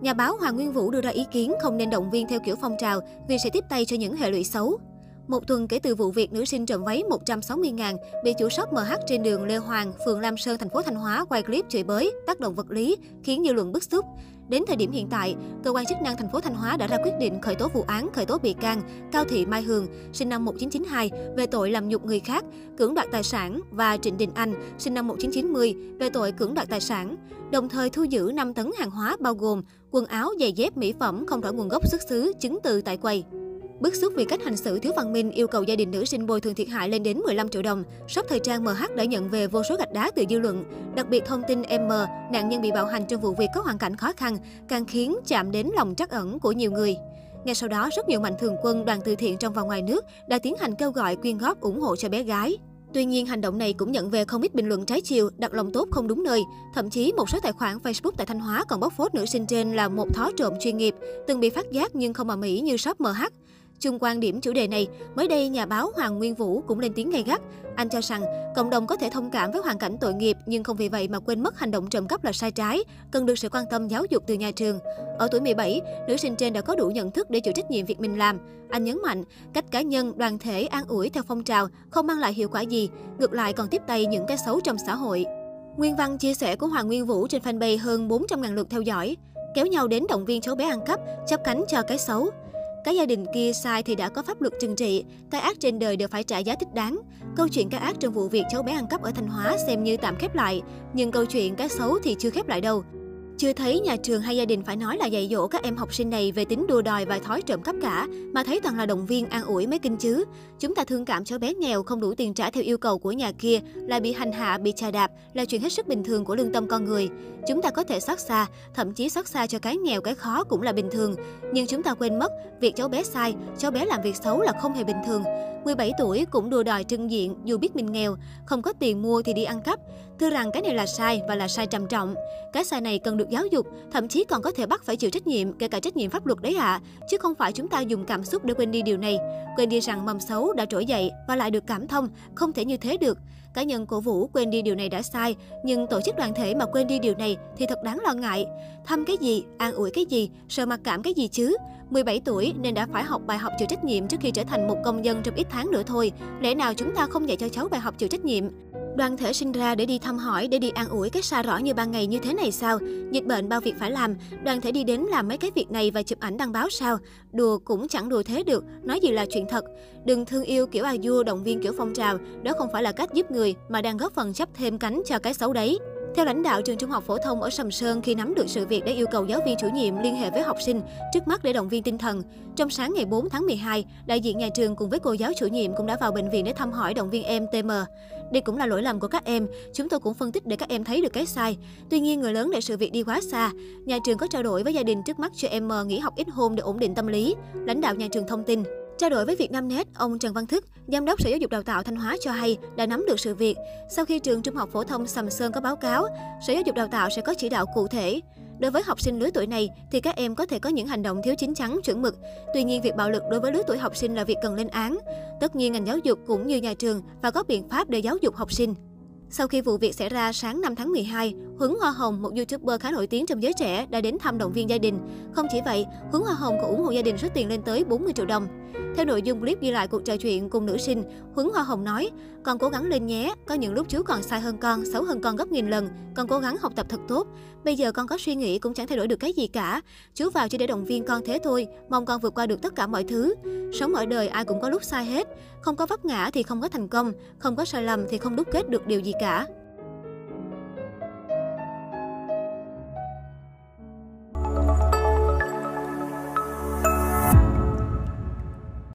Nhà báo Hoàng Nguyên Vũ đưa ra ý kiến không nên động viên theo kiểu phong trào vì sẽ tiếp tay cho những hệ lụy xấu. Một tuần kể từ vụ việc nữ sinh trộm váy 160.000 bị chủ shop MH trên đường Lê Hoàng, phường Lam Sơn, thành phố Thanh Hóa quay clip chửi bới, tác động vật lý, khiến dư luận bức xúc. Đến thời điểm hiện tại, cơ quan chức năng thành phố Thanh Hóa đã ra quyết định khởi tố vụ án, khởi tố bị can Cao Thị Mai Hường, sinh năm 1992 về tội làm nhục người khác, cưỡng đoạt tài sản và Trịnh Đình Anh, sinh năm 1990 về tội cưỡng đoạt tài sản. Đồng thời thu giữ 5 tấn hàng hóa bao gồm quần áo, giày dép, mỹ phẩm không rõ nguồn gốc xuất xứ, chứng từ tại quầy. Bức xúc vì cách hành xử thiếu văn minh yêu cầu gia đình nữ sinh bồi thường thiệt hại lên đến 15 triệu đồng. Shop thời trang MH đã nhận về vô số gạch đá từ dư luận. Đặc biệt thông tin M, nạn nhân bị bạo hành trong vụ việc có hoàn cảnh khó khăn, càng khiến chạm đến lòng trắc ẩn của nhiều người. Ngay sau đó, rất nhiều mạnh thường quân, đoàn từ thiện trong và ngoài nước đã tiến hành kêu gọi quyên góp ủng hộ cho bé gái. Tuy nhiên, hành động này cũng nhận về không ít bình luận trái chiều, đặt lòng tốt không đúng nơi. Thậm chí, một số tài khoản Facebook tại Thanh Hóa còn bóc phốt nữ sinh trên là một thó trộm chuyên nghiệp, từng bị phát giác nhưng không mà mỹ như shop MH. Chung quan điểm chủ đề này, mới đây nhà báo Hoàng Nguyên Vũ cũng lên tiếng gay gắt. Anh cho rằng cộng đồng có thể thông cảm với hoàn cảnh tội nghiệp nhưng không vì vậy mà quên mất hành động trộm cắp là sai trái, cần được sự quan tâm giáo dục từ nhà trường. Ở tuổi 17, nữ sinh trên đã có đủ nhận thức để chịu trách nhiệm việc mình làm. Anh nhấn mạnh, cách cá nhân, đoàn thể an ủi theo phong trào không mang lại hiệu quả gì, ngược lại còn tiếp tay những cái xấu trong xã hội. Nguyên văn chia sẻ của Hoàng Nguyên Vũ trên fanpage hơn 400.000 lượt theo dõi, kéo nhau đến động viên cháu bé ăn cắp, chấp cánh cho cái xấu. Cái gia đình kia sai thì đã có pháp luật trừng trị, cái ác trên đời đều phải trả giá thích đáng. Câu chuyện cái ác trong vụ việc cháu bé ăn cắp ở Thanh Hóa xem như tạm khép lại, nhưng câu chuyện cái xấu thì chưa khép lại đâu. Chưa thấy nhà trường hay gia đình phải nói là dạy dỗ các em học sinh này về tính đua đòi và thói trộm cắp cả, mà thấy toàn là động viên an ủi mấy kinh chứ. Chúng ta thương cảm cháu bé nghèo không đủ tiền trả theo yêu cầu của nhà kia, là bị hành hạ, bị chà đạp, là chuyện hết sức bình thường của lương tâm con người. Chúng ta có thể xót xa, thậm chí xót xa cho cái nghèo cái khó cũng là bình thường. Nhưng chúng ta quên mất, việc cháu bé sai, cháu bé làm việc xấu là không hề bình thường. 17 tuổi cũng đùa đòi trưng diện dù biết mình nghèo, không có tiền mua thì đi ăn cắp. Thưa rằng cái này là sai và là sai trầm trọng. Cái sai này cần được giáo dục, thậm chí còn có thể bắt phải chịu trách nhiệm, kể cả trách nhiệm pháp luật đấy ạ. À. Chứ không phải chúng ta dùng cảm xúc để quên đi điều này. Quên đi rằng mầm xấu đã trỗi dậy và lại được cảm thông, không thể như thế được. Cá nhân cổ vũ quên đi điều này đã sai, nhưng tổ chức đoàn thể mà quên đi điều này thì thật đáng lo ngại. Thăm cái gì, an ủi cái gì, sợ mặc cảm cái gì chứ? 17 tuổi nên đã phải học bài học chịu trách nhiệm trước khi trở thành một công dân trong ít tháng nữa thôi. Lẽ nào chúng ta không dạy cho cháu bài học chịu trách nhiệm? Đoàn thể sinh ra để đi thăm hỏi, để đi an ủi cái xa rõ như ban ngày như thế này sao? Dịch bệnh bao việc phải làm, đoàn thể đi đến làm mấy cái việc này và chụp ảnh đăng báo sao? Đùa cũng chẳng đùa thế được, nói gì là chuyện thật. Đừng thương yêu kiểu a vua động viên kiểu phong trào, đó không phải là cách giúp người mà đang góp phần chấp thêm cánh cho cái xấu đấy. Theo lãnh đạo trường trung học phổ thông ở Sầm Sơn khi nắm được sự việc đã yêu cầu giáo viên chủ nhiệm liên hệ với học sinh trước mắt để động viên tinh thần. Trong sáng ngày 4 tháng 12, đại diện nhà trường cùng với cô giáo chủ nhiệm cũng đã vào bệnh viện để thăm hỏi động viên em TM. Đây cũng là lỗi lầm của các em, chúng tôi cũng phân tích để các em thấy được cái sai. Tuy nhiên người lớn để sự việc đi quá xa, nhà trường có trao đổi với gia đình trước mắt cho em ờ, nghỉ học ít hôm để ổn định tâm lý. Lãnh đạo nhà trường thông tin, Trao đổi với Vietnamnet, ông Trần Văn Thức, Giám đốc Sở Giáo dục Đào tạo Thanh Hóa cho hay đã nắm được sự việc. Sau khi trường Trung học phổ thông Sầm Sơn có báo cáo, Sở Giáo dục Đào tạo sẽ có chỉ đạo cụ thể. Đối với học sinh lứa tuổi này thì các em có thể có những hành động thiếu chính chắn, chuẩn mực. Tuy nhiên việc bạo lực đối với lứa tuổi học sinh là việc cần lên án. Tất nhiên ngành giáo dục cũng như nhà trường phải có biện pháp để giáo dục học sinh. Sau khi vụ việc xảy ra sáng 5 tháng 12, Huấn Hoa Hồng, một YouTuber khá nổi tiếng trong giới trẻ, đã đến thăm động viên gia đình. Không chỉ vậy, Huấn Hoa Hồng còn ủng hộ gia đình số tiền lên tới 40 triệu đồng. Theo nội dung clip ghi lại cuộc trò chuyện cùng nữ sinh, Huấn Hoa Hồng nói, con cố gắng lên nhé, có những lúc chú còn sai hơn con, xấu hơn con gấp nghìn lần, con cố gắng học tập thật tốt. Bây giờ con có suy nghĩ cũng chẳng thay đổi được cái gì cả. Chú vào chỉ để động viên con thế thôi, mong con vượt qua được tất cả mọi thứ. Sống ở đời ai cũng có lúc sai hết, không có vấp ngã thì không có thành công, không có sai lầm thì không đúc kết được điều gì cả.